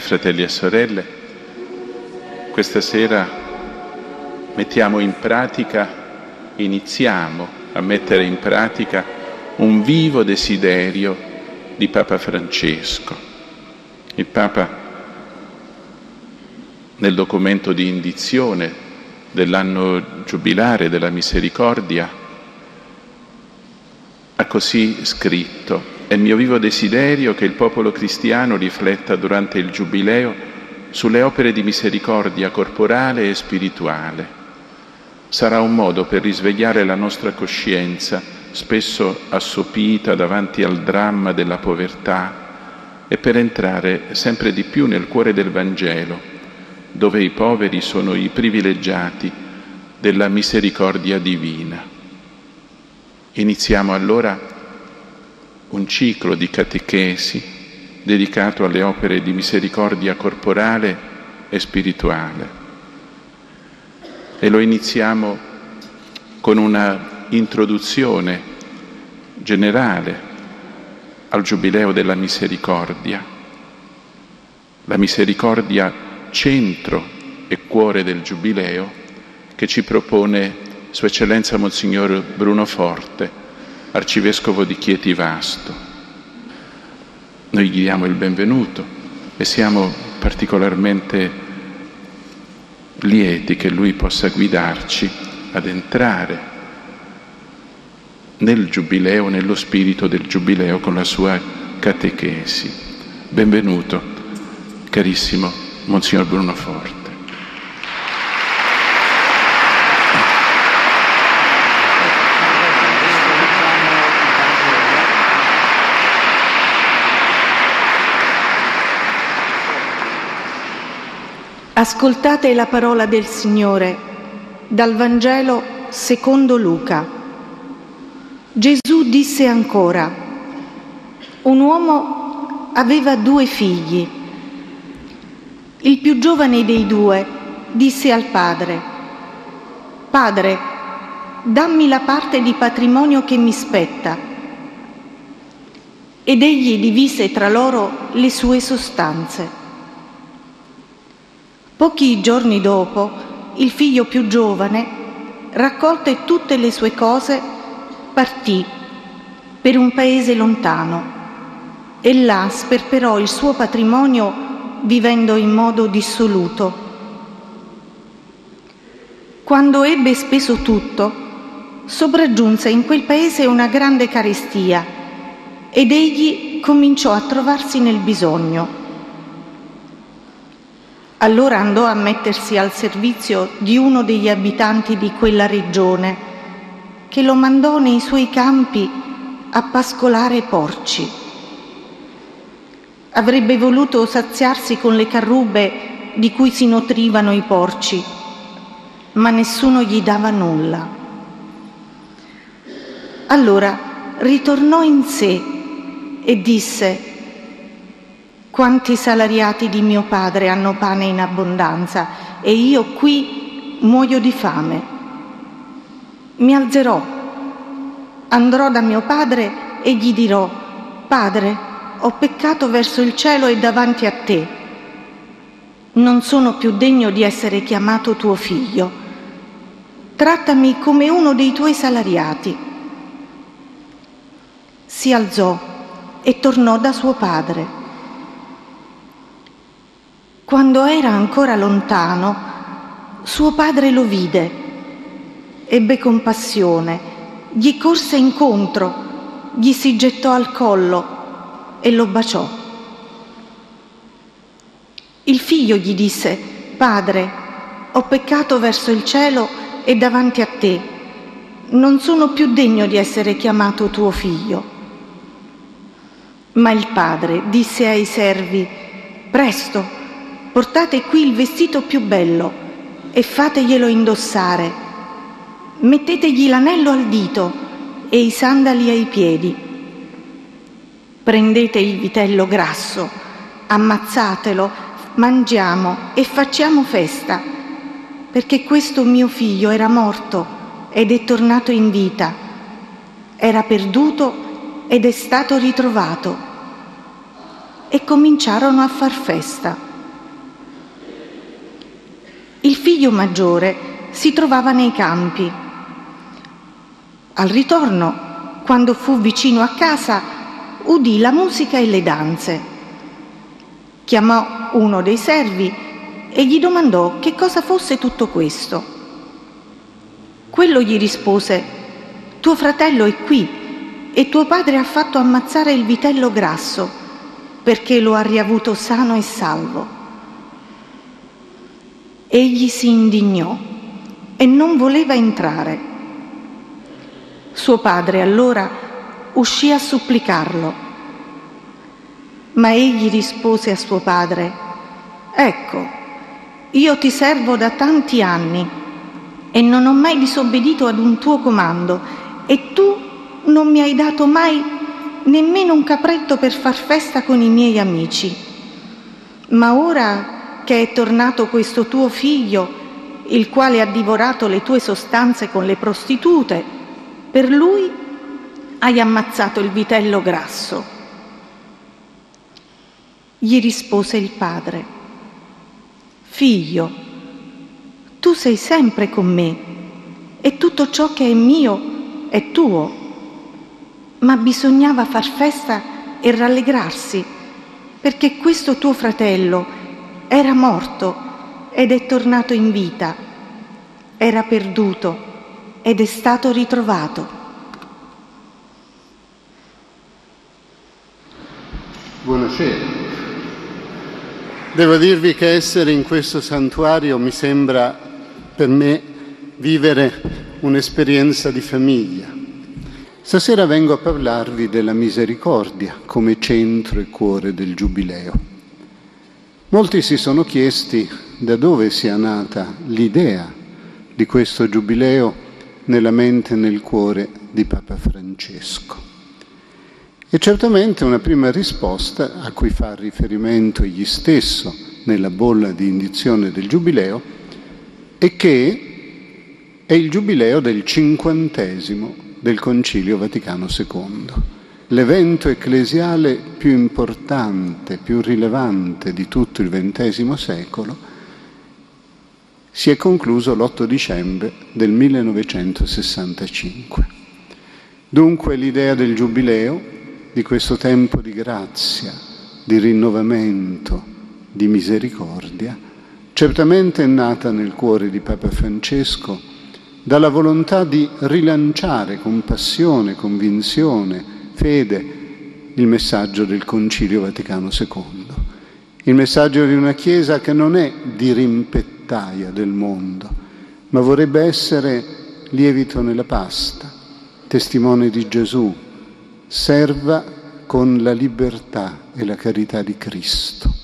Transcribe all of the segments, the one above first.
Fratelli e sorelle, questa sera mettiamo in pratica, iniziamo a mettere in pratica un vivo desiderio di Papa Francesco. Il Papa nel documento di indizione dell'anno giubilare della misericordia ha così scritto è mio vivo desiderio che il popolo cristiano rifletta durante il Giubileo sulle opere di misericordia corporale e spirituale. Sarà un modo per risvegliare la nostra coscienza, spesso assopita davanti al dramma della povertà, e per entrare sempre di più nel cuore del Vangelo, dove i poveri sono i privilegiati della misericordia divina. Iniziamo allora un ciclo di catechesi dedicato alle opere di misericordia corporale e spirituale. E lo iniziamo con una introduzione generale al Giubileo della Misericordia. La misericordia centro e cuore del Giubileo che ci propone Sua Eccellenza Monsignor Bruno Forte, arcivescovo di Chieti Vasto. Noi gli diamo il benvenuto e siamo particolarmente lieti che lui possa guidarci ad entrare nel giubileo, nello spirito del giubileo con la sua catechesi. Benvenuto, carissimo Monsignor Bruno Forte. Ascoltate la parola del Signore dal Vangelo secondo Luca. Gesù disse ancora, un uomo aveva due figli. Il più giovane dei due disse al padre, Padre, dammi la parte di patrimonio che mi spetta. Ed egli divise tra loro le sue sostanze. Pochi giorni dopo, il figlio più giovane, raccolte tutte le sue cose, partì per un paese lontano e là sperperò il suo patrimonio vivendo in modo dissoluto. Quando ebbe speso tutto, sopraggiunse in quel paese una grande carestia ed egli cominciò a trovarsi nel bisogno. Allora andò a mettersi al servizio di uno degli abitanti di quella regione, che lo mandò nei suoi campi a pascolare porci. Avrebbe voluto saziarsi con le carrube di cui si nutrivano i porci, ma nessuno gli dava nulla. Allora ritornò in sé e disse, quanti salariati di mio padre hanno pane in abbondanza e io qui muoio di fame. Mi alzerò, andrò da mio padre e gli dirò, Padre, ho peccato verso il cielo e davanti a te. Non sono più degno di essere chiamato tuo figlio. Trattami come uno dei tuoi salariati. Si alzò e tornò da suo padre. Quando era ancora lontano, suo padre lo vide, ebbe compassione, gli corse incontro, gli si gettò al collo e lo baciò. Il figlio gli disse, Padre, ho peccato verso il cielo e davanti a te, non sono più degno di essere chiamato tuo figlio. Ma il padre disse ai servi, Presto, portate qui il vestito più bello e fateglielo indossare. Mettetegli l'anello al dito e i sandali ai piedi. Prendete il vitello grasso, ammazzatelo, mangiamo e facciamo festa, perché questo mio figlio era morto ed è tornato in vita, era perduto ed è stato ritrovato. e cominciarono a far festa. Il figlio maggiore si trovava nei campi. Al ritorno, quando fu vicino a casa, udì la musica e le danze. Chiamò uno dei servi e gli domandò che cosa fosse tutto questo. Quello gli rispose, tuo fratello è qui e tuo padre ha fatto ammazzare il vitello grasso perché lo ha riavuto sano e salvo. Egli si indignò e non voleva entrare. Suo padre allora uscì a supplicarlo, ma egli rispose a suo padre, ecco, io ti servo da tanti anni e non ho mai disobbedito ad un tuo comando e tu non mi hai dato mai nemmeno un capretto per far festa con i miei amici. Ma ora che è tornato questo tuo figlio, il quale ha divorato le tue sostanze con le prostitute, per lui hai ammazzato il vitello grasso. Gli rispose il padre, Figlio, tu sei sempre con me e tutto ciò che è mio è tuo ma bisognava far festa e rallegrarsi, perché questo tuo fratello era morto ed è tornato in vita, era perduto ed è stato ritrovato. Buonasera. Devo dirvi che essere in questo santuario mi sembra per me vivere un'esperienza di famiglia Stasera vengo a parlarvi della misericordia come centro e cuore del Giubileo. Molti si sono chiesti da dove sia nata l'idea di questo Giubileo nella mente e nel cuore di Papa Francesco. E certamente una prima risposta a cui fa riferimento egli stesso nella bolla di indizione del Giubileo è che è il Giubileo del cinquantesimo del Concilio Vaticano II, l'evento ecclesiale più importante, più rilevante di tutto il XX secolo, si è concluso l'8 dicembre del 1965. Dunque l'idea del Giubileo, di questo tempo di grazia, di rinnovamento, di misericordia, certamente è nata nel cuore di Papa Francesco dalla volontà di rilanciare con passione, convinzione, fede il messaggio del Concilio Vaticano II, il messaggio di una Chiesa che non è di rimpettaia del mondo, ma vorrebbe essere lievito nella pasta, testimone di Gesù, serva con la libertà e la carità di Cristo.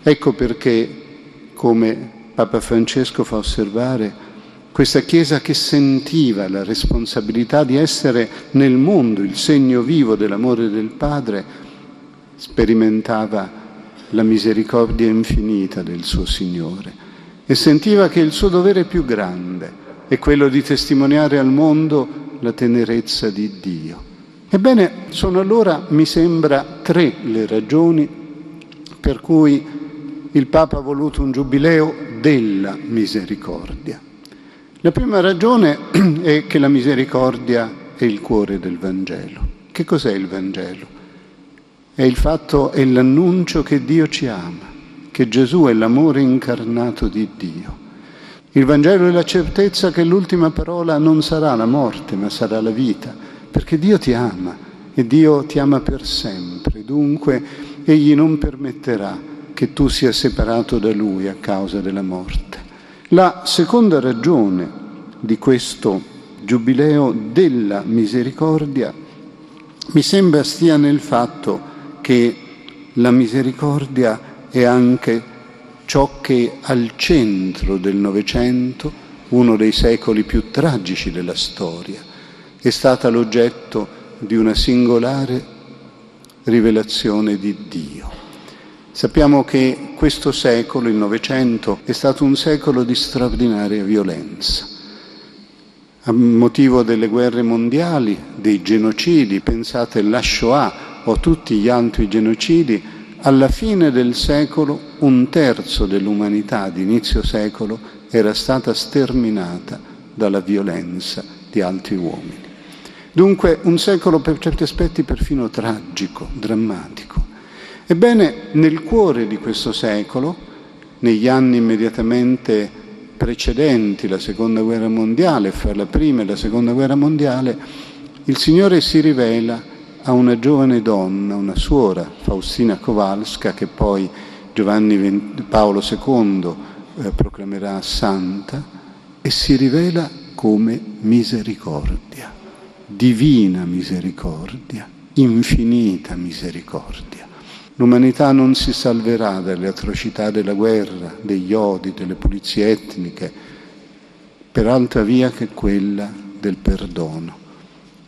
Ecco perché, come Papa Francesco fa osservare, questa Chiesa che sentiva la responsabilità di essere nel mondo il segno vivo dell'amore del Padre, sperimentava la misericordia infinita del suo Signore e sentiva che il suo dovere più grande è quello di testimoniare al mondo la tenerezza di Dio. Ebbene, sono allora, mi sembra, tre le ragioni per cui il Papa ha voluto un giubileo della misericordia. La prima ragione è che la misericordia è il cuore del Vangelo. Che cos'è il Vangelo? È il fatto, è l'annuncio che Dio ci ama, che Gesù è l'amore incarnato di Dio. Il Vangelo è la certezza che l'ultima parola non sarà la morte, ma sarà la vita, perché Dio ti ama e Dio ti ama per sempre. Dunque Egli non permetterà che tu sia separato da Lui a causa della morte. La seconda ragione di questo giubileo della misericordia mi sembra stia nel fatto che la misericordia è anche ciò che al centro del Novecento, uno dei secoli più tragici della storia, è stata l'oggetto di una singolare rivelazione di Dio. Sappiamo che questo secolo, il Novecento, è stato un secolo di straordinaria violenza. A motivo delle guerre mondiali, dei genocidi, pensate alla Shoah o tutti gli altri genocidi, alla fine del secolo un terzo dell'umanità di inizio secolo era stata sterminata dalla violenza di altri uomini. Dunque un secolo per certi aspetti perfino tragico, drammatico. Ebbene, nel cuore di questo secolo, negli anni immediatamente precedenti la seconda guerra mondiale, fra la prima e la seconda guerra mondiale, il Signore si rivela a una giovane donna, una suora, Faustina Kowalska, che poi Giovanni Paolo II eh, proclamerà santa, e si rivela come misericordia divina misericordia, infinita misericordia. L'umanità non si salverà dalle atrocità della guerra, degli odi, delle pulizie etniche, per altra via che quella del perdono,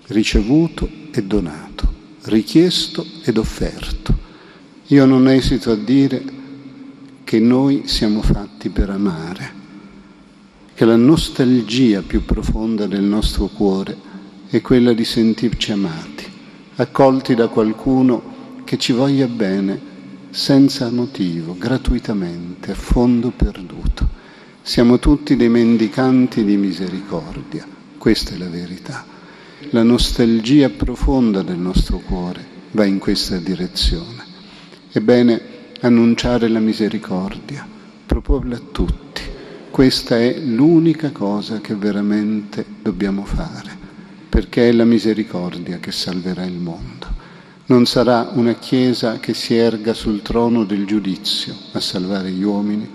ricevuto e donato, richiesto ed offerto. Io non esito a dire che noi siamo fatti per amare, che la nostalgia più profonda del nostro cuore è quella di sentirci amati, accolti da qualcuno che ci voglia bene senza motivo, gratuitamente, a fondo perduto. Siamo tutti dei mendicanti di misericordia, questa è la verità. La nostalgia profonda del nostro cuore va in questa direzione. Ebbene, annunciare la misericordia, proporla a tutti, questa è l'unica cosa che veramente dobbiamo fare perché è la misericordia che salverà il mondo. Non sarà una Chiesa che si erga sul trono del giudizio a salvare gli uomini,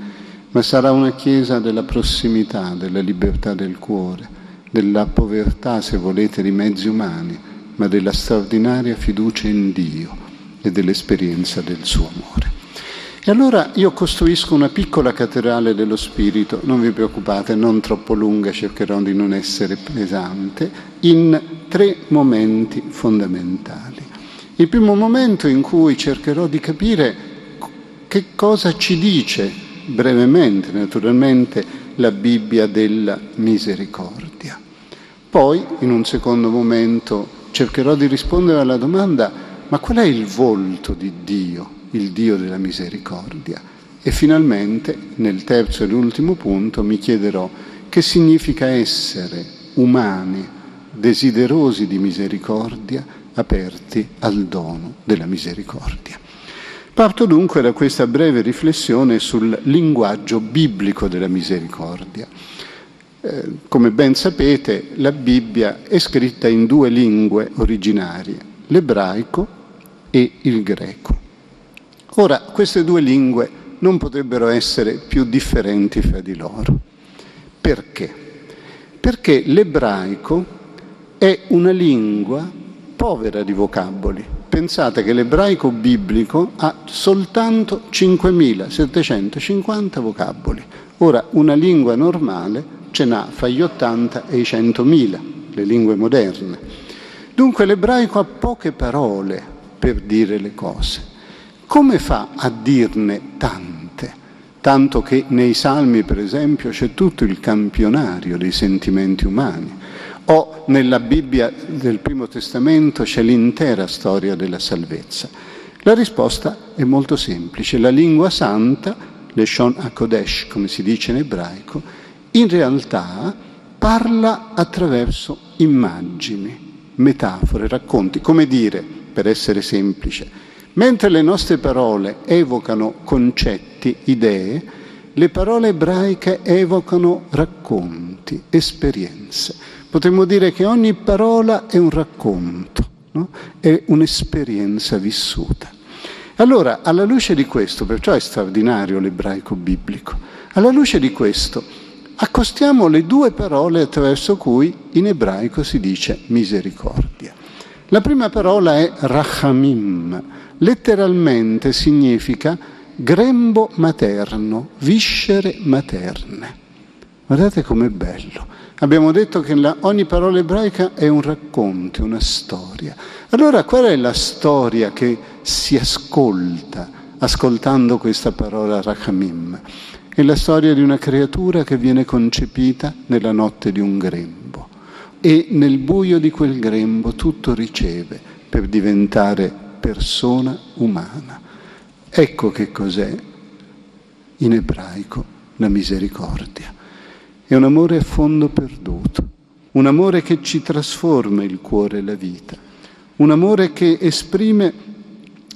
ma sarà una Chiesa della prossimità, della libertà del cuore, della povertà, se volete, di mezzi umani, ma della straordinaria fiducia in Dio e dell'esperienza del suo amore. E allora io costruisco una piccola cattedrale dello Spirito, non vi preoccupate, non troppo lunga, cercherò di non essere pesante, in tre momenti fondamentali. Il primo momento in cui cercherò di capire che cosa ci dice brevemente, naturalmente, la Bibbia della misericordia. Poi, in un secondo momento, cercherò di rispondere alla domanda, ma qual è il volto di Dio? il Dio della misericordia. E finalmente, nel terzo ed ultimo punto, mi chiederò che significa essere umani, desiderosi di misericordia, aperti al dono della misericordia. Parto dunque da questa breve riflessione sul linguaggio biblico della misericordia. Eh, come ben sapete, la Bibbia è scritta in due lingue originarie, l'ebraico e il greco. Ora, queste due lingue non potrebbero essere più differenti fra di loro. Perché? Perché l'ebraico è una lingua povera di vocaboli. Pensate che l'ebraico biblico ha soltanto 5.750 vocaboli. Ora, una lingua normale ce n'ha fra gli 80 e i 100.000, le lingue moderne. Dunque l'ebraico ha poche parole per dire le cose. Come fa a dirne tante? Tanto che nei salmi, per esempio, c'è tutto il campionario dei sentimenti umani. O nella Bibbia del Primo Testamento c'è l'intera storia della salvezza. La risposta è molto semplice. La lingua santa, Leshon HaKodesh, come si dice in ebraico, in realtà parla attraverso immagini, metafore, racconti. Come dire, per essere semplice, Mentre le nostre parole evocano concetti, idee, le parole ebraiche evocano racconti, esperienze. Potremmo dire che ogni parola è un racconto, no? è un'esperienza vissuta. Allora, alla luce di questo, perciò è straordinario l'ebraico biblico, alla luce di questo accostiamo le due parole attraverso cui in ebraico si dice misericordia. La prima parola è rachamim, letteralmente significa grembo materno, viscere materne. Guardate com'è bello. Abbiamo detto che la, ogni parola ebraica è un racconto, una storia. Allora qual è la storia che si ascolta ascoltando questa parola rachamim? È la storia di una creatura che viene concepita nella notte di un grembo e nel buio di quel grembo tutto riceve per diventare persona umana. Ecco che cos'è in ebraico la misericordia. È un amore a fondo perduto, un amore che ci trasforma il cuore e la vita, un amore che esprime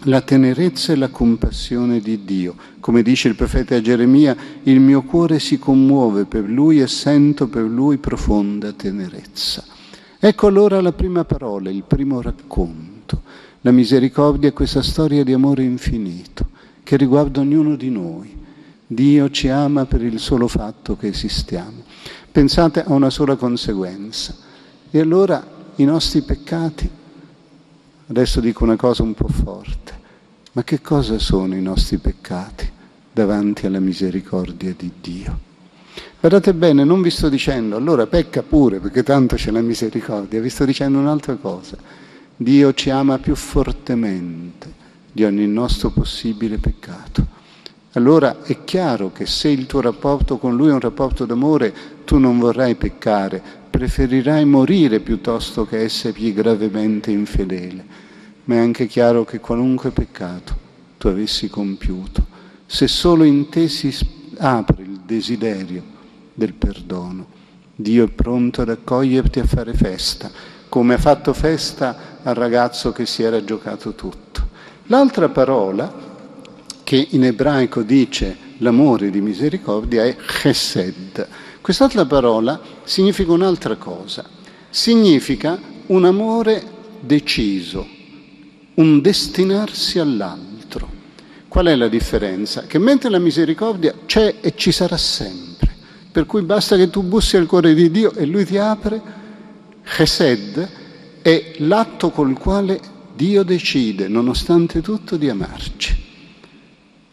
la tenerezza e la compassione di Dio. Come dice il profeta Geremia, il mio cuore si commuove per lui e sento per lui profonda tenerezza. Ecco allora la prima parola, il primo racconto. La misericordia è questa storia di amore infinito che riguarda ognuno di noi. Dio ci ama per il solo fatto che esistiamo. Pensate a una sola conseguenza. E allora i nostri peccati Adesso dico una cosa un po' forte, ma che cosa sono i nostri peccati davanti alla misericordia di Dio? Guardate bene, non vi sto dicendo allora pecca pure perché tanto c'è la misericordia, vi sto dicendo un'altra cosa. Dio ci ama più fortemente di ogni nostro possibile peccato. Allora è chiaro che se il tuo rapporto con Lui è un rapporto d'amore, tu non vorrai peccare, preferirai morire piuttosto che essergli gravemente infedele. Ma è anche chiaro che qualunque peccato tu avessi compiuto, se solo in te si apre il desiderio del perdono, Dio è pronto ad accoglierti a fare festa, come ha fatto festa al ragazzo che si era giocato tutto. L'altra parola che in ebraico dice l'amore di misericordia è chesed. Quest'altra parola significa un'altra cosa, significa un amore deciso, un destinarsi all'altro. Qual è la differenza? Che mentre la misericordia c'è e ci sarà sempre, per cui basta che tu bussi al cuore di Dio e Lui ti apre, Chesed è l'atto col quale Dio decide, nonostante tutto, di amarci.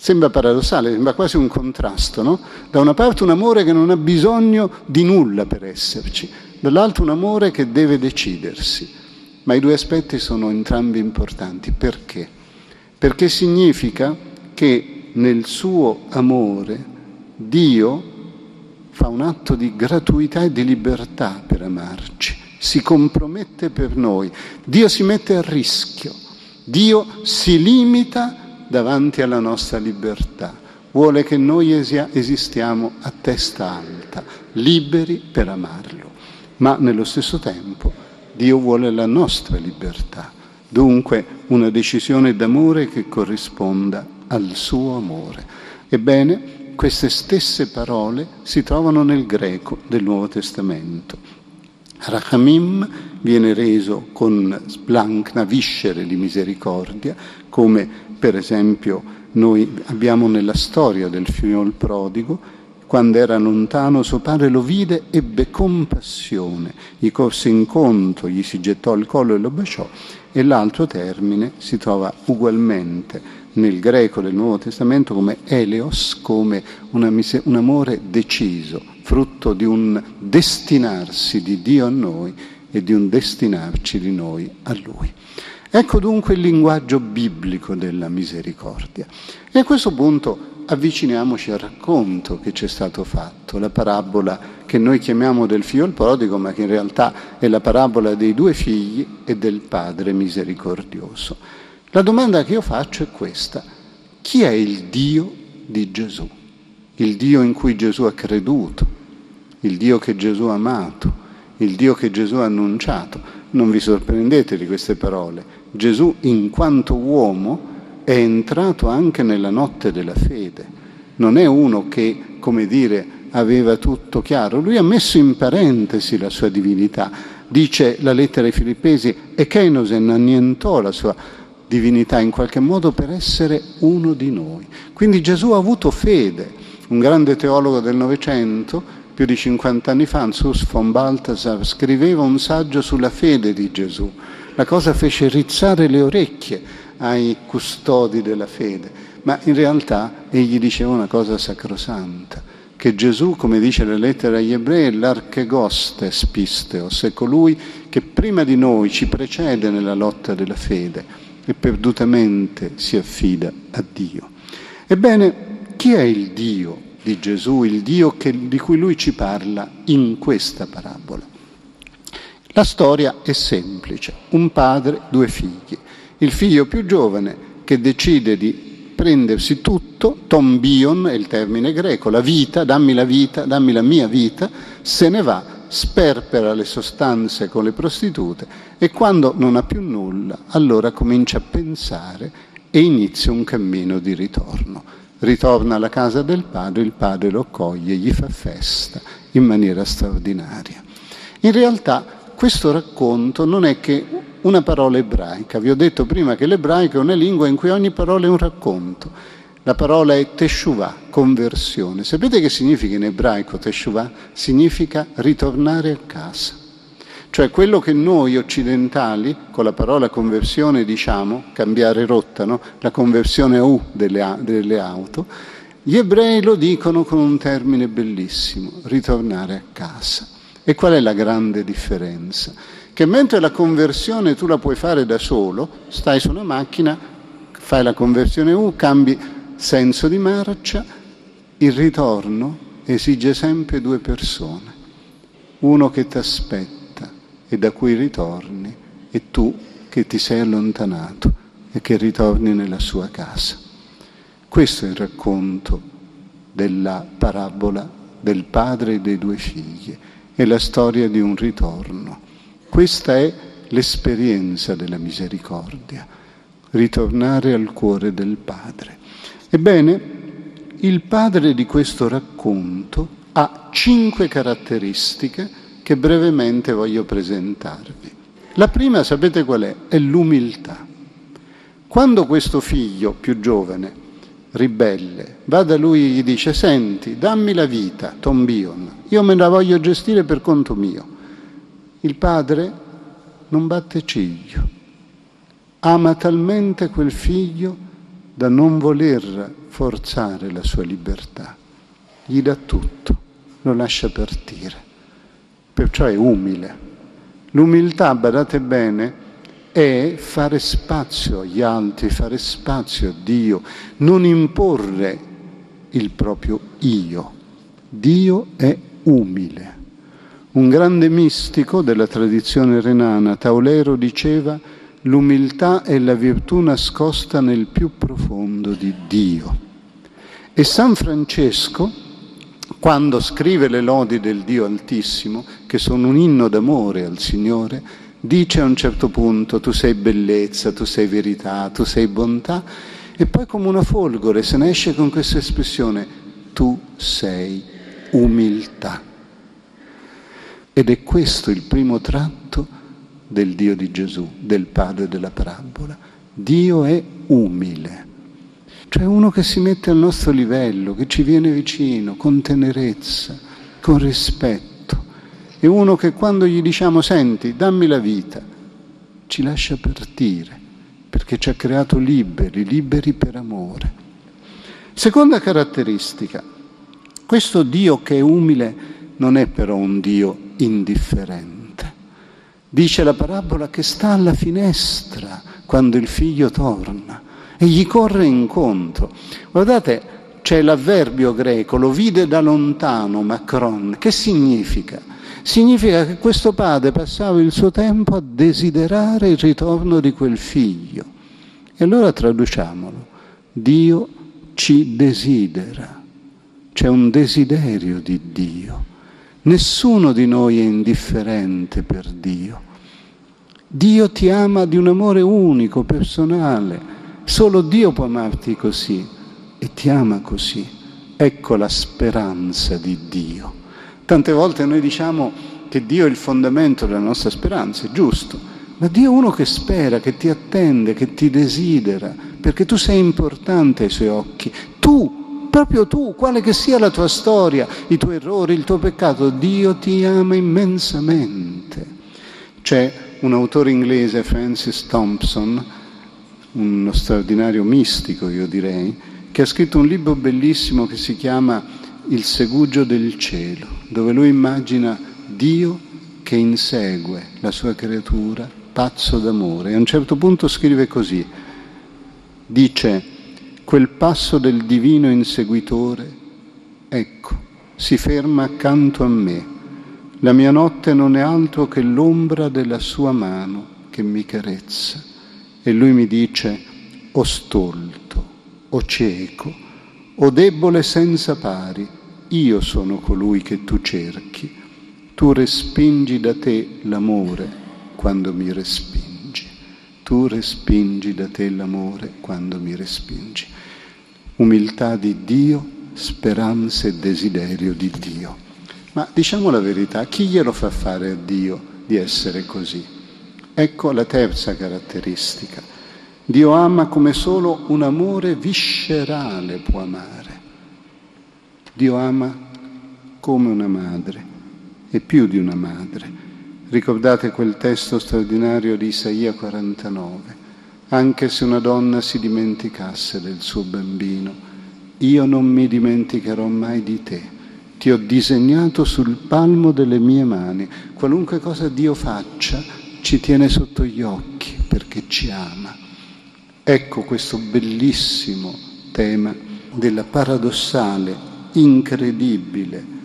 Sembra paradossale, sembra quasi un contrasto, no? Da una parte un amore che non ha bisogno di nulla per esserci, dall'altro un amore che deve decidersi. Ma i due aspetti sono entrambi importanti. Perché? Perché significa che nel suo amore Dio fa un atto di gratuità e di libertà per amarci, si compromette per noi, Dio si mette a rischio, Dio si limita davanti alla nostra libertà. Vuole che noi esistiamo a testa alta, liberi per amarlo, ma nello stesso tempo Dio vuole la nostra libertà, dunque una decisione d'amore che corrisponda al suo amore. Ebbene, queste stesse parole si trovano nel greco del Nuovo Testamento. Rachamim viene reso con splancna, viscere di misericordia, come per esempio noi abbiamo nella storia del figliol prodigo, quando era lontano suo padre lo vide, ebbe compassione, gli corse incontro, gli si gettò al collo e lo baciò. E l'altro termine si trova ugualmente nel greco del Nuovo Testamento come eleos, come mise- un amore deciso, frutto di un destinarsi di Dio a noi e di un destinarci di noi a Lui. Ecco dunque il linguaggio biblico della misericordia. E a questo punto avviciniamoci al racconto che ci è stato fatto, la parabola che noi chiamiamo del figlio il prodigo, ma che in realtà è la parabola dei due figli e del padre misericordioso. La domanda che io faccio è questa. Chi è il Dio di Gesù? Il Dio in cui Gesù ha creduto, il Dio che Gesù ha amato, il Dio che Gesù ha annunciato. Non vi sorprendete di queste parole. Gesù in quanto uomo è entrato anche nella notte della fede. Non è uno che, come dire, aveva tutto chiaro. Lui ha messo in parentesi la sua divinità. Dice la lettera ai Filippesi, e Keinosen annientò la sua divinità in qualche modo per essere uno di noi. Quindi Gesù ha avuto fede. Un grande teologo del Novecento, più di 50 anni fa, Ansus von Balthasar, scriveva un saggio sulla fede di Gesù la cosa fece rizzare le orecchie ai custodi della fede, ma in realtà egli diceva una cosa sacrosanta, che Gesù, come dice la lettera agli ebrei, è l'archegostes pisteos, è colui che prima di noi ci precede nella lotta della fede e perdutamente si affida a Dio. Ebbene, chi è il Dio di Gesù, il Dio che, di cui lui ci parla in questa parabola? La storia è semplice, un padre, due figli. Il figlio più giovane che decide di prendersi tutto, tombion è il termine greco, la vita, dammi la vita, dammi la mia vita, se ne va, sperpera le sostanze con le prostitute e quando non ha più nulla, allora comincia a pensare e inizia un cammino di ritorno. Ritorna alla casa del padre, il padre lo accoglie, gli fa festa in maniera straordinaria. In realtà questo racconto non è che una parola ebraica. Vi ho detto prima che l'ebraico è una lingua in cui ogni parola è un racconto. La parola è teshuvah, conversione. Sapete che significa in ebraico teshuvah? Significa ritornare a casa. Cioè quello che noi occidentali con la parola conversione diciamo, cambiare rotta, no? la conversione a U delle, delle auto, gli ebrei lo dicono con un termine bellissimo, ritornare a casa. E qual è la grande differenza? Che mentre la conversione tu la puoi fare da solo, stai su una macchina, fai la conversione U, cambi senso di marcia, il ritorno esige sempre due persone, uno che ti aspetta e da cui ritorni e tu che ti sei allontanato e che ritorni nella sua casa. Questo è il racconto della parabola del padre e dei due figli, è la storia di un ritorno. Questa è l'esperienza della misericordia, ritornare al cuore del padre. Ebbene, il padre di questo racconto ha cinque caratteristiche che brevemente voglio presentarvi. La prima, sapete qual è? È l'umiltà. Quando questo figlio più giovane, ribelle, va da lui e gli dice, senti, dammi la vita, Tombion, io me la voglio gestire per conto mio. Il padre non batte ciglio, ama talmente quel figlio da non voler forzare la sua libertà, gli dà tutto, lo lascia partire. Perciò è umile. L'umiltà, badate bene, è fare spazio agli altri, fare spazio a Dio, non imporre il proprio io. Dio è umile. Un grande mistico della tradizione renana, Taulero, diceva l'umiltà è la virtù nascosta nel più profondo di Dio. E San Francesco, quando scrive le lodi del Dio Altissimo, che sono un inno d'amore al Signore, dice a un certo punto tu sei bellezza, tu sei verità, tu sei bontà, e poi come una folgore se ne esce con questa espressione, tu sei umiltà. Ed è questo il primo tratto del Dio di Gesù, del padre della parabola. Dio è umile. Cioè uno che si mette al nostro livello, che ci viene vicino, con tenerezza, con rispetto. E uno che quando gli diciamo senti, dammi la vita, ci lascia partire, perché ci ha creato liberi, liberi per amore. Seconda caratteristica, questo Dio che è umile non è però un Dio indifferente. Dice la parabola che sta alla finestra quando il figlio torna e gli corre incontro. Guardate, c'è l'avverbio greco, lo vide da lontano Macron. Che significa? Significa che questo padre passava il suo tempo a desiderare il ritorno di quel figlio. E allora traduciamolo. Dio ci desidera. C'è un desiderio di Dio. Nessuno di noi è indifferente per Dio. Dio ti ama di un amore unico, personale Solo Dio può amarti così e ti ama così. Ecco la speranza di Dio. Tante volte noi diciamo che Dio è il fondamento della nostra speranza, è giusto, ma Dio è uno che spera, che ti attende, che ti desidera, perché tu sei importante ai suoi occhi. Tu, proprio tu, quale che sia la tua storia, i tuoi errori, il tuo peccato, Dio ti ama immensamente. C'è un autore inglese, Francis Thompson, uno straordinario mistico, io direi, che ha scritto un libro bellissimo che si chiama Il segugio del cielo, dove lui immagina Dio che insegue la sua creatura pazzo d'amore. E a un certo punto scrive così, dice, quel passo del divino inseguitore, ecco, si ferma accanto a me. La mia notte non è altro che l'ombra della sua mano che mi carezza. E lui mi dice, o stolto, o cieco, o debole senza pari, io sono colui che tu cerchi. Tu respingi da te l'amore quando mi respingi. Tu respingi da te l'amore quando mi respingi. Umiltà di Dio, speranza e desiderio di Dio. Ma diciamo la verità, chi glielo fa fare a Dio di essere così? Ecco la terza caratteristica. Dio ama come solo un amore viscerale può amare. Dio ama come una madre e più di una madre. Ricordate quel testo straordinario di Isaia 49. Anche se una donna si dimenticasse del suo bambino, io non mi dimenticherò mai di te. Ti ho disegnato sul palmo delle mie mani. Qualunque cosa Dio faccia, ci tiene sotto gli occhi perché ci ama. Ecco questo bellissimo tema della paradossale, incredibile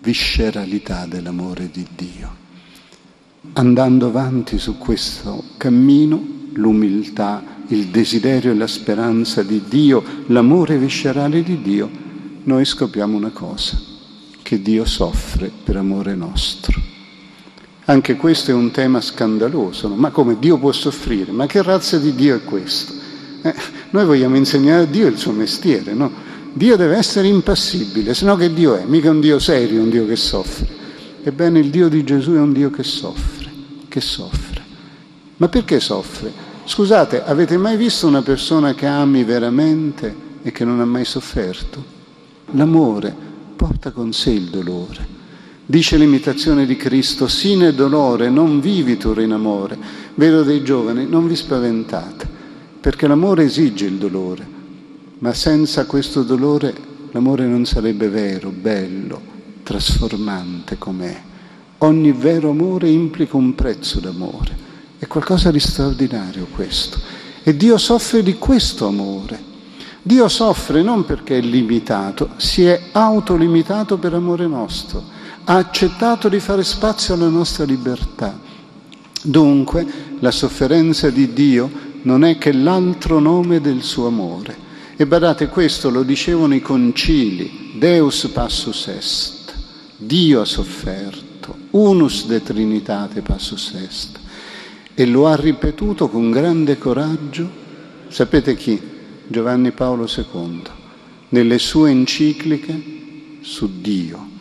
visceralità dell'amore di Dio. Andando avanti su questo cammino, l'umiltà, il desiderio e la speranza di Dio, l'amore viscerale di Dio, noi scopriamo una cosa, che Dio soffre per amore nostro. Anche questo è un tema scandaloso, no? ma come Dio può soffrire? Ma che razza di Dio è questo? Eh, noi vogliamo insegnare a Dio il suo mestiere, no? Dio deve essere impassibile, se no che Dio è? Mica un Dio serio, un Dio che soffre. Ebbene, il Dio di Gesù è un Dio che soffre, che soffre. Ma perché soffre? Scusate, avete mai visto una persona che ami veramente e che non ha mai sofferto? L'amore porta con sé il dolore. Dice l'imitazione di Cristo, sine dolore, non vivitur in amore. Vedo dei giovani, non vi spaventate, perché l'amore esige il dolore, ma senza questo dolore l'amore non sarebbe vero, bello, trasformante com'è. Ogni vero amore implica un prezzo d'amore, è qualcosa di straordinario questo. E Dio soffre di questo amore. Dio soffre non perché è limitato, si è autolimitato per amore nostro ha accettato di fare spazio alla nostra libertà. Dunque la sofferenza di Dio non è che l'altro nome del suo amore. E badate, questo lo dicevano i concili, Deus passus est, Dio ha sofferto, unus de trinitate passus est. E lo ha ripetuto con grande coraggio, sapete chi? Giovanni Paolo II, nelle sue encicliche su Dio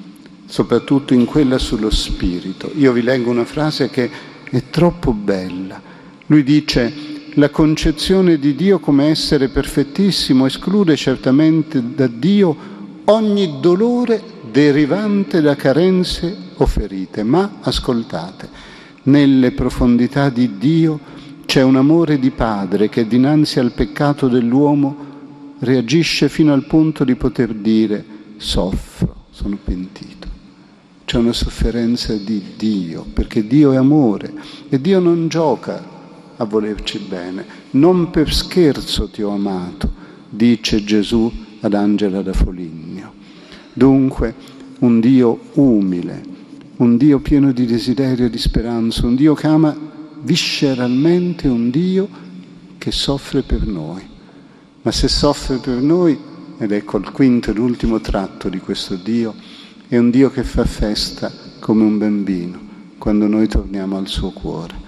soprattutto in quella sullo spirito. Io vi leggo una frase che è troppo bella. Lui dice, la concezione di Dio come essere perfettissimo esclude certamente da Dio ogni dolore derivante da carenze o ferite, ma ascoltate, nelle profondità di Dio c'è un amore di padre che dinanzi al peccato dell'uomo reagisce fino al punto di poter dire soffro, sono pentito. C'è una sofferenza di Dio, perché Dio è amore e Dio non gioca a volerci bene. Non per scherzo ti ho amato, dice Gesù ad Angela da Foligno. Dunque, un Dio umile, un Dio pieno di desiderio e di speranza, un Dio che ama visceralmente, un Dio che soffre per noi. Ma se soffre per noi, ed ecco il quinto e l'ultimo tratto di questo Dio, è un Dio che fa festa come un bambino quando noi torniamo al suo cuore.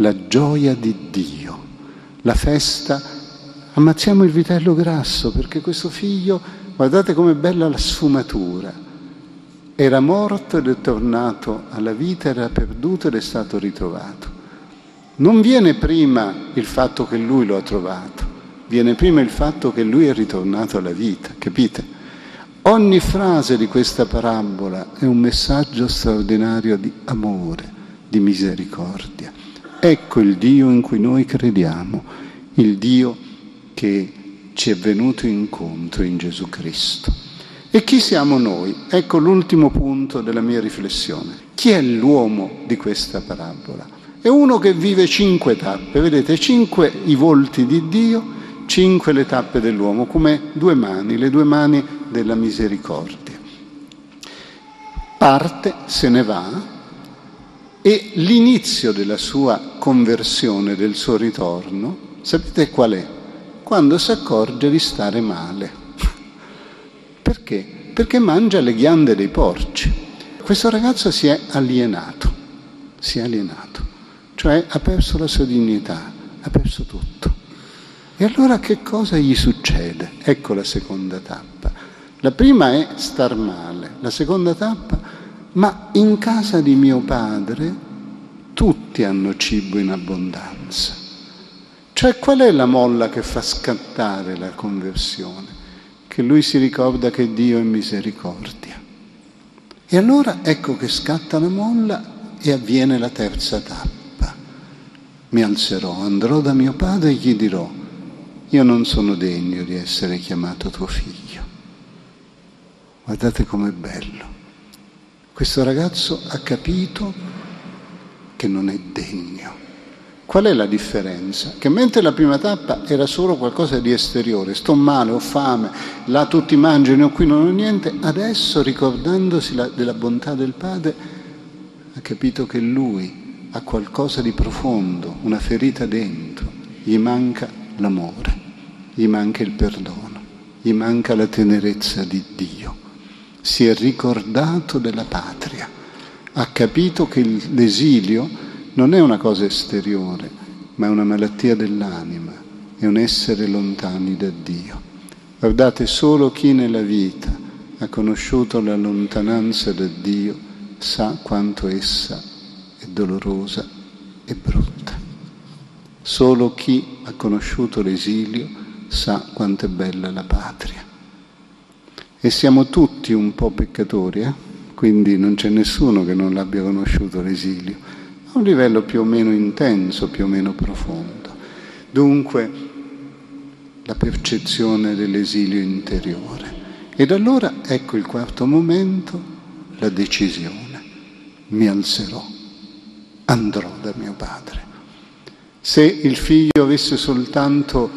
La gioia di Dio, la festa. Ammazziamo il vitello grasso perché questo figlio, guardate com'è bella la sfumatura. Era morto ed è tornato alla vita, era perduto ed è stato ritrovato. Non viene prima il fatto che lui lo ha trovato, viene prima il fatto che lui è ritornato alla vita, capite? Ogni frase di questa parabola è un messaggio straordinario di amore, di misericordia. Ecco il Dio in cui noi crediamo, il Dio che ci è venuto incontro in Gesù Cristo. E chi siamo noi? Ecco l'ultimo punto della mia riflessione. Chi è l'uomo di questa parabola? È uno che vive cinque tappe, vedete, cinque i volti di Dio, cinque le tappe dell'uomo, come due mani, le due mani della misericordia. Parte, se ne va e l'inizio della sua conversione, del suo ritorno, sapete qual è? quando si accorge di stare male. Perché? Perché mangia le ghiande dei porci. Questo ragazzo si è alienato, si è alienato, cioè ha perso la sua dignità, ha perso tutto. E allora che cosa gli succede? Ecco la seconda tappa. La prima è star male, la seconda tappa, ma in casa di mio padre tutti hanno cibo in abbondanza. Cioè qual è la molla che fa scattare la conversione? Che lui si ricorda che Dio è misericordia. E allora ecco che scatta la molla e avviene la terza tappa. Mi alzerò, andrò da mio padre e gli dirò, io non sono degno di essere chiamato tuo figlio. Guardate com'è bello. Questo ragazzo ha capito che non è degno. Qual è la differenza? Che mentre la prima tappa era solo qualcosa di esteriore, sto male, ho fame, là tutti mangiano, qui non ho niente, adesso ricordandosi la, della bontà del Padre ha capito che lui ha qualcosa di profondo, una ferita dentro, gli manca l'amore, gli manca il perdono, gli manca la tenerezza di Dio, si è ricordato della patria ha capito che l'esilio non è una cosa esteriore, ma è una malattia dell'anima, è un essere lontani da Dio. Guardate, solo chi nella vita ha conosciuto la lontananza da Dio sa quanto essa è dolorosa e brutta. Solo chi ha conosciuto l'esilio sa quanto è bella la patria. E siamo tutti un po' peccatori, eh? quindi non c'è nessuno che non l'abbia conosciuto l'esilio, a un livello più o meno intenso, più o meno profondo. Dunque la percezione dell'esilio interiore. Ed allora ecco il quarto momento, la decisione. Mi alzerò, andrò da mio padre. Se il figlio avesse soltanto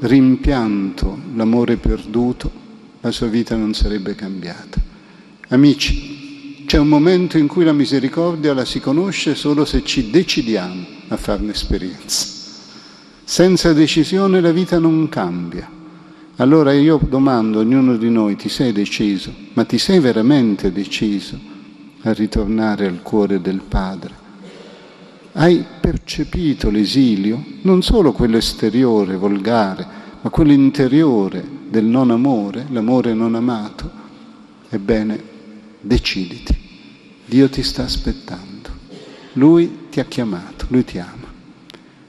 rimpianto l'amore perduto, la sua vita non sarebbe cambiata. Amici, c'è un momento in cui la misericordia la si conosce solo se ci decidiamo a farne esperienza. Senza decisione la vita non cambia. Allora io domando a ognuno di noi, ti sei deciso? Ma ti sei veramente deciso a ritornare al cuore del Padre? Hai percepito l'esilio, non solo quello esteriore, volgare, ma quello interiore del non amore, l'amore non amato? Ebbene, deciditi. Dio ti sta aspettando. Lui ti ha chiamato, lui ti ama.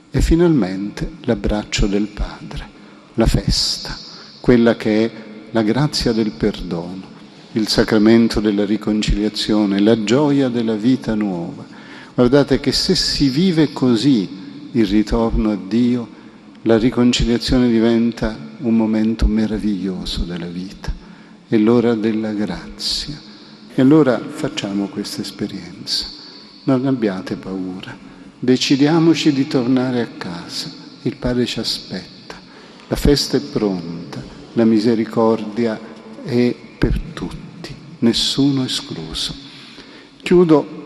E finalmente l'abbraccio del Padre, la festa, quella che è la grazia del perdono, il sacramento della riconciliazione, la gioia della vita nuova. Guardate che se si vive così il ritorno a Dio, la riconciliazione diventa un momento meraviglioso della vita, è l'ora della grazia e allora facciamo questa esperienza. Non abbiate paura. Decidiamoci di tornare a casa. Il Padre ci aspetta. La festa è pronta. La misericordia è per tutti, nessuno escluso. Chiudo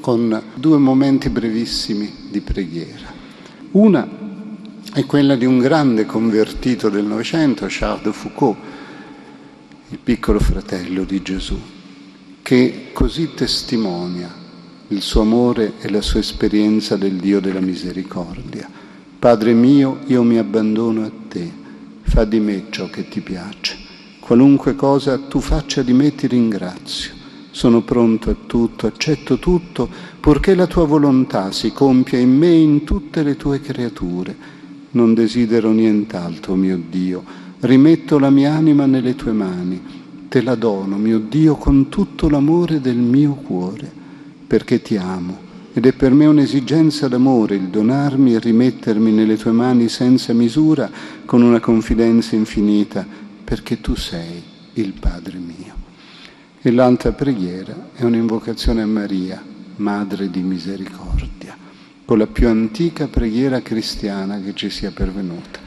con due momenti brevissimi di preghiera. Una è quella di un grande convertito del Novecento, Charles de Foucault, il piccolo fratello di Gesù che così testimonia il suo amore e la sua esperienza del Dio della misericordia. Padre mio, io mi abbandono a te, fa di me ciò che ti piace. Qualunque cosa tu faccia di me ti ringrazio. Sono pronto a tutto, accetto tutto, purché la tua volontà si compia in me e in tutte le tue creature. Non desidero nient'altro, mio Dio. Rimetto la mia anima nelle tue mani te la dono, mio Dio, con tutto l'amore del mio cuore, perché ti amo ed è per me un'esigenza d'amore il donarmi e rimettermi nelle tue mani senza misura, con una confidenza infinita, perché tu sei il Padre mio. E l'altra preghiera è un'invocazione a Maria, Madre di Misericordia, con la più antica preghiera cristiana che ci sia pervenuta.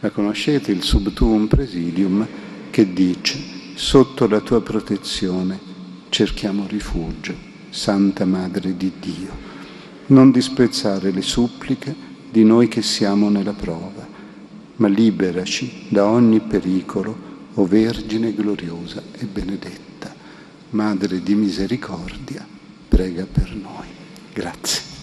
La conoscete, il Subtuum Presidium, che dice sotto la tua protezione cerchiamo rifugio, Santa Madre di Dio. Non disprezzare le suppliche di noi che siamo nella prova. ma liberaci da ogni pericolo, o Vergine gloriosa e benedetta. Madre di misericordia, prega per noi. Grazie.